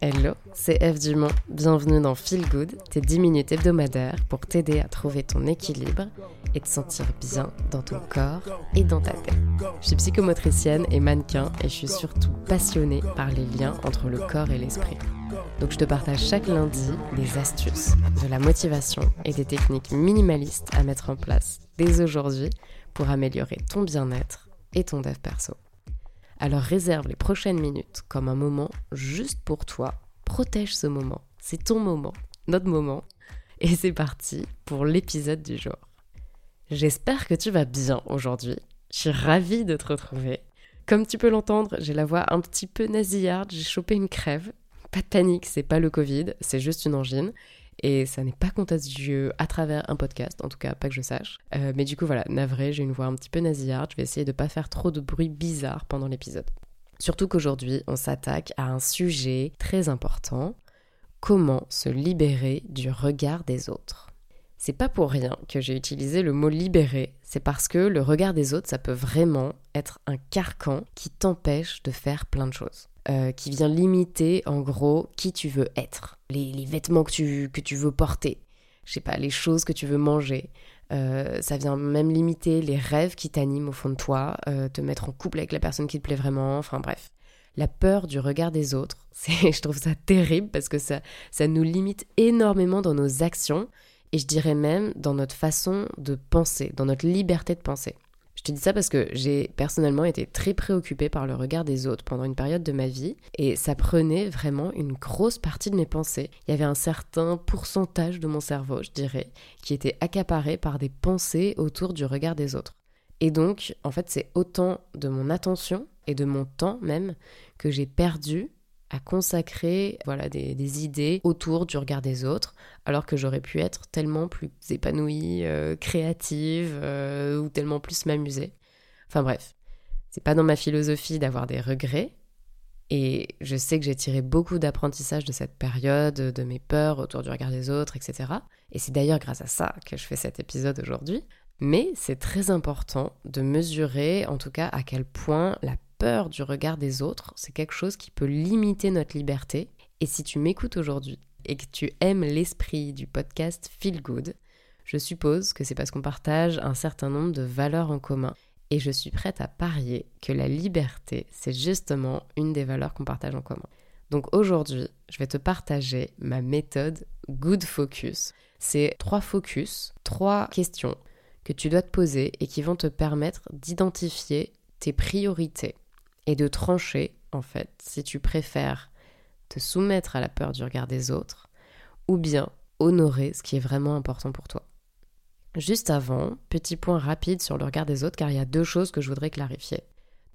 Hello, c'est Eve Dumont. Bienvenue dans Feel Good, tes 10 minutes hebdomadaires pour t'aider à trouver ton équilibre et te sentir bien dans ton corps et dans ta tête. Je suis psychomotricienne et mannequin et je suis surtout passionnée par les liens entre le corps et l'esprit. Donc je te partage chaque lundi des astuces, de la motivation et des techniques minimalistes à mettre en place dès aujourd'hui pour améliorer ton bien-être et ton dev perso. Alors réserve les prochaines minutes comme un moment juste pour toi. Protège ce moment. C'est ton moment, notre moment. Et c'est parti pour l'épisode du jour. J'espère que tu vas bien aujourd'hui. Je suis ravie de te retrouver. Comme tu peux l'entendre, j'ai la voix un petit peu nasillarde, j'ai chopé une crève. Pas de panique, c'est pas le Covid, c'est juste une angine et ça n'est pas contagieux à travers un podcast, en tout cas pas que je sache. Euh, mais du coup voilà, navré, j'ai une voix un petit peu nasillarde, je vais essayer de pas faire trop de bruit bizarre pendant l'épisode. Surtout qu'aujourd'hui, on s'attaque à un sujet très important, comment se libérer du regard des autres. C'est pas pour rien que j'ai utilisé le mot libérer, c'est parce que le regard des autres, ça peut vraiment être un carcan qui t'empêche de faire plein de choses. Euh, qui vient limiter en gros qui tu veux être, les, vêtements que tu, que tu veux porter, je sais pas, les choses que tu veux manger. Euh, ça vient même limiter les rêves qui t'animent au fond de toi, euh, te mettre en couple avec la personne qui te plaît vraiment, enfin bref. La peur du regard des autres, je trouve ça terrible parce que ça, ça nous limite énormément dans nos actions et je dirais même dans notre façon de penser, dans notre liberté de penser. Je te dis ça parce que j'ai personnellement été très préoccupée par le regard des autres pendant une période de ma vie et ça prenait vraiment une grosse partie de mes pensées. Il y avait un certain pourcentage de mon cerveau, je dirais, qui était accaparé par des pensées autour du regard des autres. Et donc, en fait, c'est autant de mon attention et de mon temps même que j'ai perdu à consacrer voilà des, idées autour du regard des autres, alors que j'aurais pu être tellement plus épanouie, euh, créative euh, ou tellement plus m'amuser. Enfin bref, c'est pas dans ma philosophie d'avoir des regrets. Et je sais que j'ai tiré beaucoup d'apprentissage de cette période, de mes peurs autour du regard des autres, etc. Et c'est d'ailleurs grâce à ça que je fais cet épisode aujourd'hui. Mais c'est très important de mesurer en tout cas à quel point la peur du regard des autres, c'est quelque chose qui peut limiter notre liberté. Et si tu m'écoutes aujourd'hui et que tu aimes l'esprit du podcast Feel Good, je suppose que c'est parce qu'on partage un certain nombre de valeurs en commun. Et je suis prête à parier que la liberté, c'est justement une des valeurs qu'on partage en commun. Donc aujourd'hui, je vais te partager ma méthode Good Focus. C'est trois focus, trois questions que tu dois te poser et qui vont te permettre d'identifier tes priorités et de trancher, en fait, si tu préfères te soumettre à la peur du regard des autres ou bien honorer ce qui est vraiment important pour toi. Juste avant, petit point rapide sur le regard des autres car il y a deux choses que je voudrais clarifier.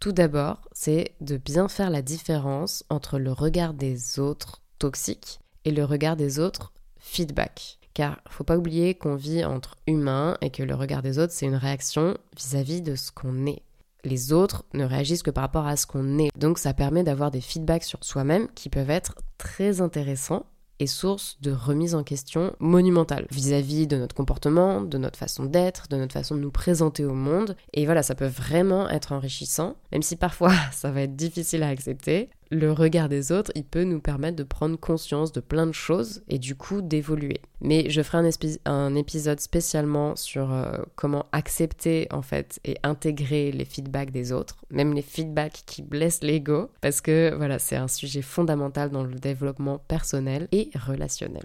Tout d'abord, c'est de bien faire la différence entre le regard des autres toxiques et le regard des autres feedback. Car faut pas oublier qu'on vit entre humains et que le regard des autres, c'est une réaction vis-à-vis -vis de ce qu'on est les autres ne réagissent que par rapport à ce qu'on est. Donc ça permet d'avoir des feedbacks sur soi-même qui peuvent être très intéressants et source de remise en question monumentale vis-à-vis de notre comportement, de notre façon d'être, de notre façon de nous présenter au monde. Et voilà, ça peut vraiment être enrichissant, même si parfois ça va être difficile à accepter le regard des autres, il peut nous permettre de prendre conscience de plein de choses et du coup d'évoluer. Mais je ferai un, épisode spécialement sur euh, comment accepter en fait et intégrer les feedbacks des autres, même les feedbacks qui blessent l'ego, parce que voilà, c'est un sujet fondamental dans le développement personnel et relationnel.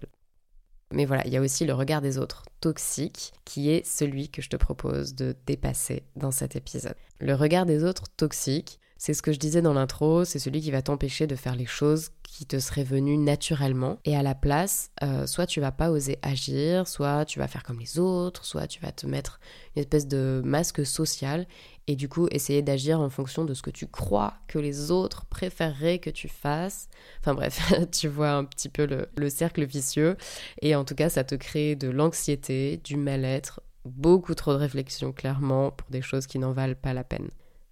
Mais voilà, il y a aussi le regard des autres toxique qui est celui que je te propose de dépasser dans cet épisode. Le regard des autres toxique, c'est ce que je disais dans l'intro, c'est celui qui va t'empêcher de faire les choses qui te seraient venues naturellement. Et à la place, euh, soit tu vas pas oser agir, soit tu vas faire comme les autres, soit tu vas te mettre une espèce de masque social et du coup essayer d'agir en fonction de ce que tu crois que les autres préféreraient que tu fasses. Enfin bref, tu vois un petit peu le, le cercle vicieux. Et en tout cas, ça te crée de l'anxiété, du mal-être, beaucoup trop de réflexion clairement pour des choses qui n'en valent pas la peine.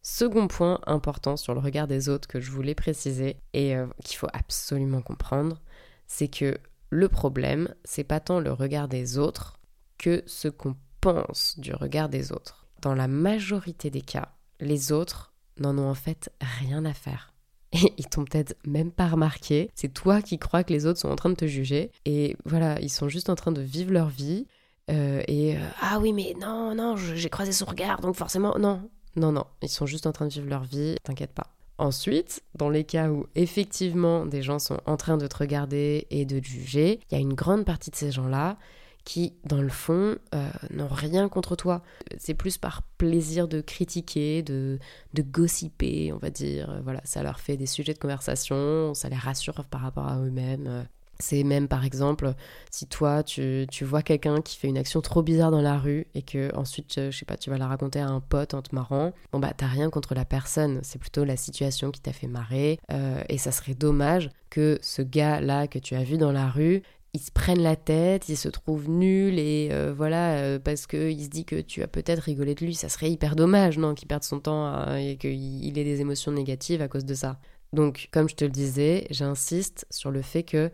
Second point important sur le regard des autres que je voulais préciser et euh, qu'il faut absolument comprendre, c'est que le problème, c'est pas tant le regard des autres que ce qu'on pense du regard des autres. Dans la majorité des cas, les autres n'en ont en fait rien à faire. et ils t'ont peut-être même pas remarqué. C'est toi qui crois que les autres sont en train de te juger. Et voilà, ils sont juste en train de vivre leur vie. Euh, et euh, ah oui, mais non, non, j'ai croisé son regard, donc forcément, non. Non, non, ils sont juste en train de vivre leur vie, t'inquiète pas. Ensuite, dans les cas où effectivement des gens sont en train de te regarder et de te juger, il y a une grande partie de ces gens-là qui, dans le fond, euh, n'ont rien contre toi. C'est plus par plaisir de critiquer, de, de gossiper, on va dire. Voilà, ça leur fait des sujets de conversation, ça les rassure par rapport à eux-mêmes. C'est même par exemple si toi tu, vois quelqu'un qui fait une action trop bizarre dans la rue et que ensuite je sais pas tu vas la raconter à un pote en te marrant, bon bah t'as rien contre la personne, c'est plutôt la situation qui t'a fait marrer. Euh, et ça serait dommage que ce gars là que tu as vu dans la rue il se prenne la tête, il se trouve nul et euh, voilà, euh, parce qu'il se dit que tu as peut-être rigolé de lui, ça serait hyper dommage, non, qu'il perde son temps et qu'il ait des émotions négatives à cause de ça. Donc, comme je te le disais, j'insiste sur le fait que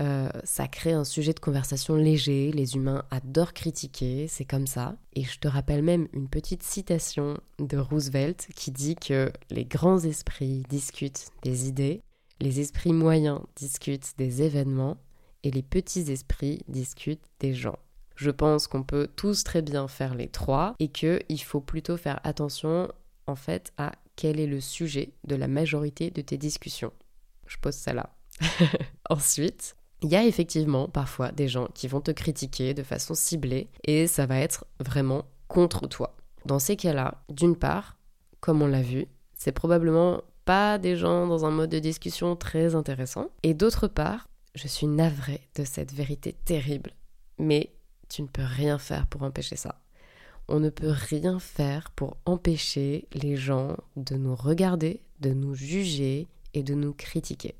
euh, ça crée un sujet de conversation léger, les humains adorent critiquer, c'est comme ça. Et je te rappelle même une petite citation de Roosevelt qui dit que les grands esprits discutent des idées, les esprits moyens discutent des événements et les petits esprits discutent des gens. Je pense qu'on peut tous très bien faire les trois et qu'il faut plutôt faire attention en fait à quel est le sujet de la majorité de tes discussions. Je pose ça là. Ensuite, il y a effectivement parfois des gens qui vont te critiquer de façon ciblée et ça va être vraiment contre toi. Dans ces cas-là, d'une part, comme on l'a vu, c'est probablement pas des gens dans un mode de discussion très intéressant. Et d'autre part, je suis navrée de cette vérité terrible. Mais tu ne peux rien faire pour empêcher ça. On ne peut rien faire pour empêcher les gens de nous regarder, de nous juger et de nous critiquer.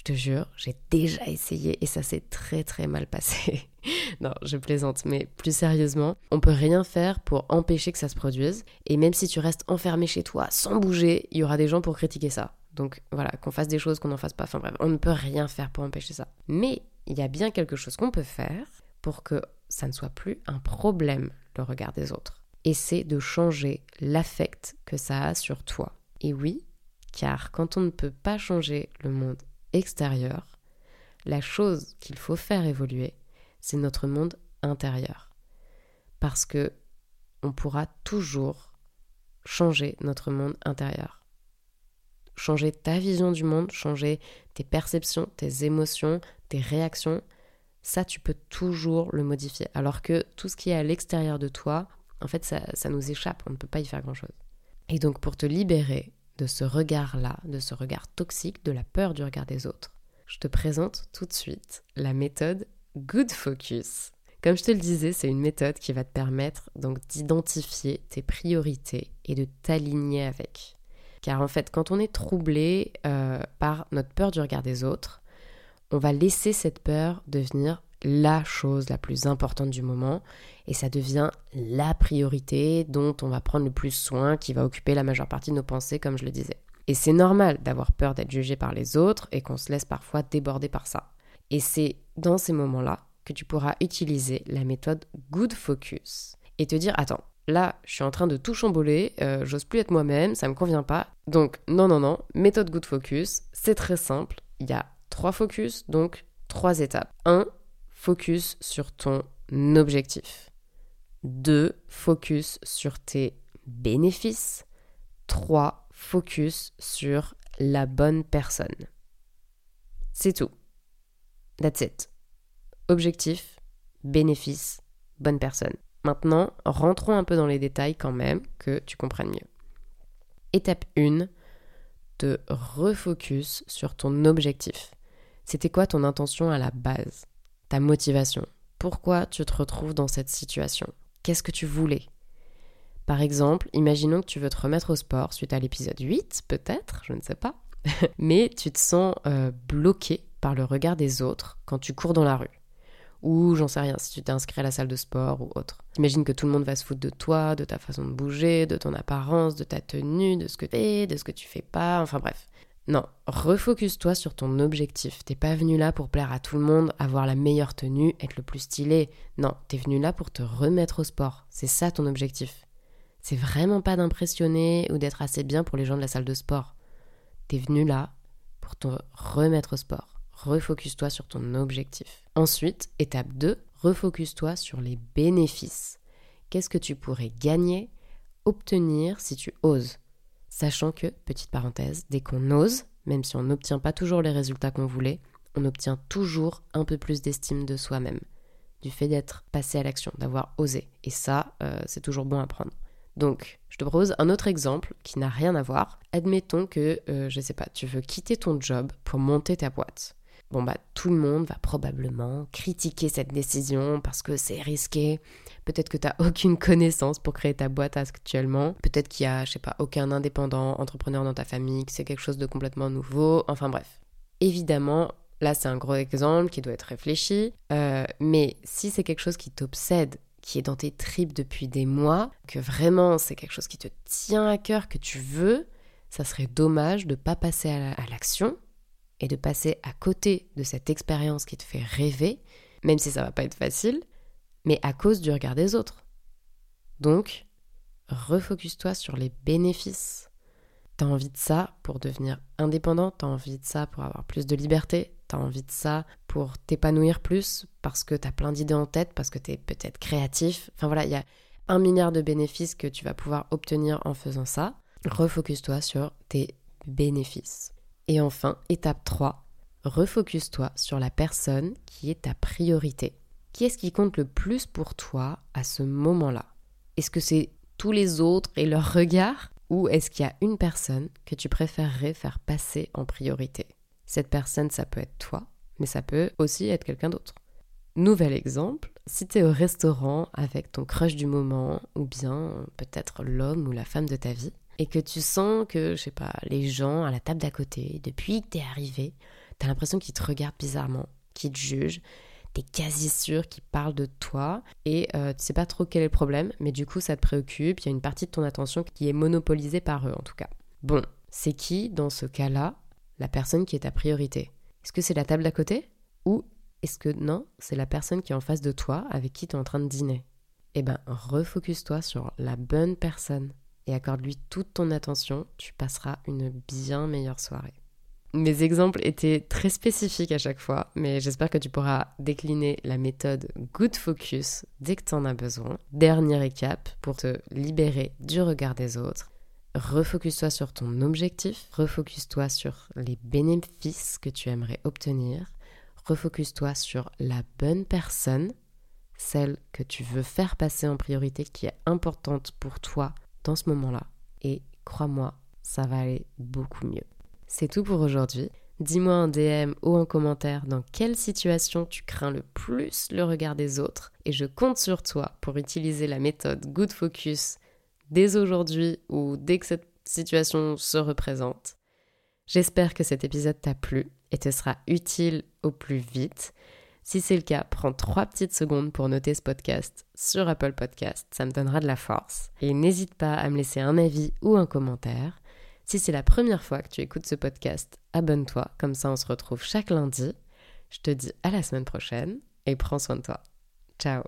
Je te jure, j'ai déjà essayé et ça s'est très très mal passé. non, je plaisante, mais plus sérieusement, on peut rien faire pour empêcher que ça se produise. Et même si tu restes enfermé chez toi sans bouger, il y aura des gens pour critiquer ça. Donc voilà, qu'on fasse des choses, qu'on n'en fasse pas. Enfin bref, on ne peut rien faire pour empêcher ça. Mais il y a bien quelque chose qu'on peut faire pour que ça ne soit plus un problème, le regard des autres. Et c'est de changer l'affect que ça a sur toi. Et oui, car quand on ne peut pas changer le monde extérieur, la chose qu'il faut faire évoluer, c'est notre monde intérieur. Parce que on pourra toujours changer notre monde intérieur. Changer ta vision du monde, changer tes perceptions, tes émotions, tes réactions, ça tu peux toujours le modifier. Alors que tout ce qui est à l'extérieur de toi, en fait ça, ça nous échappe, on ne peut pas y faire grand-chose. Et donc pour te libérer de ce regard-là, de ce regard toxique, de la peur du regard des autres. Je te présente tout de suite la méthode Good Focus. Comme je te le disais, c'est une méthode qui va te permettre donc d'identifier tes priorités et de t'aligner avec. Car en fait, quand on est troublé euh, par notre peur du regard des autres, on va laisser cette peur devenir la chose la plus importante du moment et ça devient la priorité dont on va prendre le plus soin, qui va occuper la majeure partie de nos pensées, comme je le disais. Et c'est normal d'avoir peur d'être jugé par les autres et qu'on se laisse parfois déborder par ça. Et c'est dans ces moments-là que tu pourras utiliser la méthode Good Focus et te dire attends, là je suis en train de tout chamboler, euh, j'ose plus être moi-même, ça me convient pas. Donc non, non, non, méthode Good Focus, c'est très simple. Il y a trois focus, donc trois étapes. 1 focus sur ton objectif. 2. Focus sur tes bénéfices. 3. Focus sur la bonne personne. C'est tout. That's it. Objectif, bénéfice, bonne personne. Maintenant, rentrons un peu dans les détails quand même, que tu comprennes mieux. Étape 1, te refocus sur ton objectif. C'était quoi ton intention à la base? Ta motivation. Pourquoi tu te retrouves dans cette situation? Qu'est-ce que tu voulais? Par exemple, imaginons que tu veux te remettre au sport suite à l'épisode 8, peut-être, je ne sais pas, mais tu te sens euh, bloqué par le regard des autres quand tu cours dans la rue. Ou j'en sais rien, si tu t'es inscrit à la salle de sport ou autre. Imagine que tout le monde va se foutre de toi, de ta façon de bouger, de ton apparence, de ta tenue, de ce que tu fais, de ce que tu fais pas, enfin bref. Non, refocus-toi sur ton objectif. T'es pas venu là pour plaire à tout le monde, avoir la meilleure tenue, être le plus stylé. Non, t'es venu là pour te remettre au sport. C'est ça ton objectif. C'est vraiment pas d'impressionner ou d'être assez bien pour les gens de la salle de sport. T'es venu là pour te remettre au sport. Refocus-toi sur ton objectif. Ensuite, étape 2, refocus-toi sur les bénéfices. Qu'est-ce que tu pourrais gagner, obtenir si tu oses? Sachant que, petite parenthèse, dès qu'on ose, même si on n'obtient pas toujours les résultats qu'on voulait, on obtient toujours un peu plus d'estime de soi-même, du fait d'être passé à l'action, d'avoir osé. Et ça, euh, c'est toujours bon à prendre. Donc, je te propose un autre exemple qui n'a rien à voir. Admettons que, euh, je sais pas, tu veux quitter ton job pour monter ta boîte. Bon bah tout le monde va probablement critiquer cette décision parce que c'est risqué. Peut-être que tu n'as aucune connaissance pour créer ta boîte actuellement. Peut-être qu'il y a, je sais pas, aucun indépendant, entrepreneur dans ta famille, que c'est quelque chose de complètement nouveau. Enfin bref. Évidemment, là c'est un gros exemple qui doit être réfléchi. Euh, mais si c'est quelque chose qui t'obsède, qui est dans tes tripes depuis des mois, que vraiment c'est quelque chose qui te tient à cœur, que tu veux, ça serait dommage de ne pas passer à l'action et de passer à côté de cette expérience qui te fait rêver, même si ça va pas être facile, mais à cause du regard des autres. Donc, refocus-toi sur les bénéfices. T'as envie de ça pour devenir indépendant, t'as envie de ça pour avoir plus de liberté, t'as envie de ça pour t'épanouir plus parce que t'as plein d'idées en tête, parce que t'es peut-être créatif. Enfin voilà, il y a un milliard de bénéfices que tu vas pouvoir obtenir en faisant ça. Refocus-toi sur tes bénéfices. Et enfin, étape 3, refocus-toi sur la personne qui est ta priorité. Qui est-ce qui compte le plus pour toi à ce moment-là? Est-ce que c'est tous les autres et leur regard? Ou est-ce qu'il y a une personne que tu préférerais faire passer en priorité? Cette personne, ça peut être toi, mais ça peut aussi être quelqu'un d'autre. Nouvel exemple, si tu es au restaurant avec ton crush du moment, ou bien peut-être l'homme ou la femme de ta vie, et que tu sens que, je sais pas, les gens à la table d'à côté, depuis que t'es arrivé, t'as l'impression qu'ils te regardent bizarrement, qu'ils te jugent, t'es quasi sûr qu'ils parlent de toi et euh, tu sais pas trop quel est le problème, mais du coup ça te préoccupe, il y a une partie de ton attention qui est monopolisée par eux en tout cas. Bon, c'est qui dans ce cas-là la personne qui est ta priorité? Est-ce que c'est la table d'à côté? Ou est-ce que non, c'est la personne qui est en face de toi avec qui tu es en train de dîner? Eh ben, refocus-toi sur la bonne personne et accorde-lui toute ton attention, tu passeras une bien meilleure soirée. Mes exemples étaient très spécifiques à chaque fois, mais j'espère que tu pourras décliner la méthode Good Focus dès que tu en as besoin. Dernier récap pour te libérer du regard des autres. Refocus-toi sur ton objectif, refocus-toi sur les bénéfices que tu aimerais obtenir, refocus-toi sur la bonne personne, celle que tu veux faire passer en priorité qui est importante pour toi dans ce moment-là. Et crois-moi, ça va aller beaucoup mieux. C'est tout pour aujourd'hui. Dis-moi en DM ou en commentaire dans quelle situation tu crains le plus le regard des autres et je compte sur toi pour utiliser la méthode Good Focus dès aujourd'hui ou dès que cette situation se représente. J'espère que cet épisode t'a plu et te sera utile au plus vite. Si c'est le cas, prends trois petites secondes pour noter ce podcast sur Apple Podcast, ça me donnera de la force. Et n'hésite pas à me laisser un avis ou un commentaire. Si c'est la première fois que tu écoutes ce podcast, abonne-toi, comme ça on se retrouve chaque lundi. Je te dis à la semaine prochaine et prends soin de toi. Ciao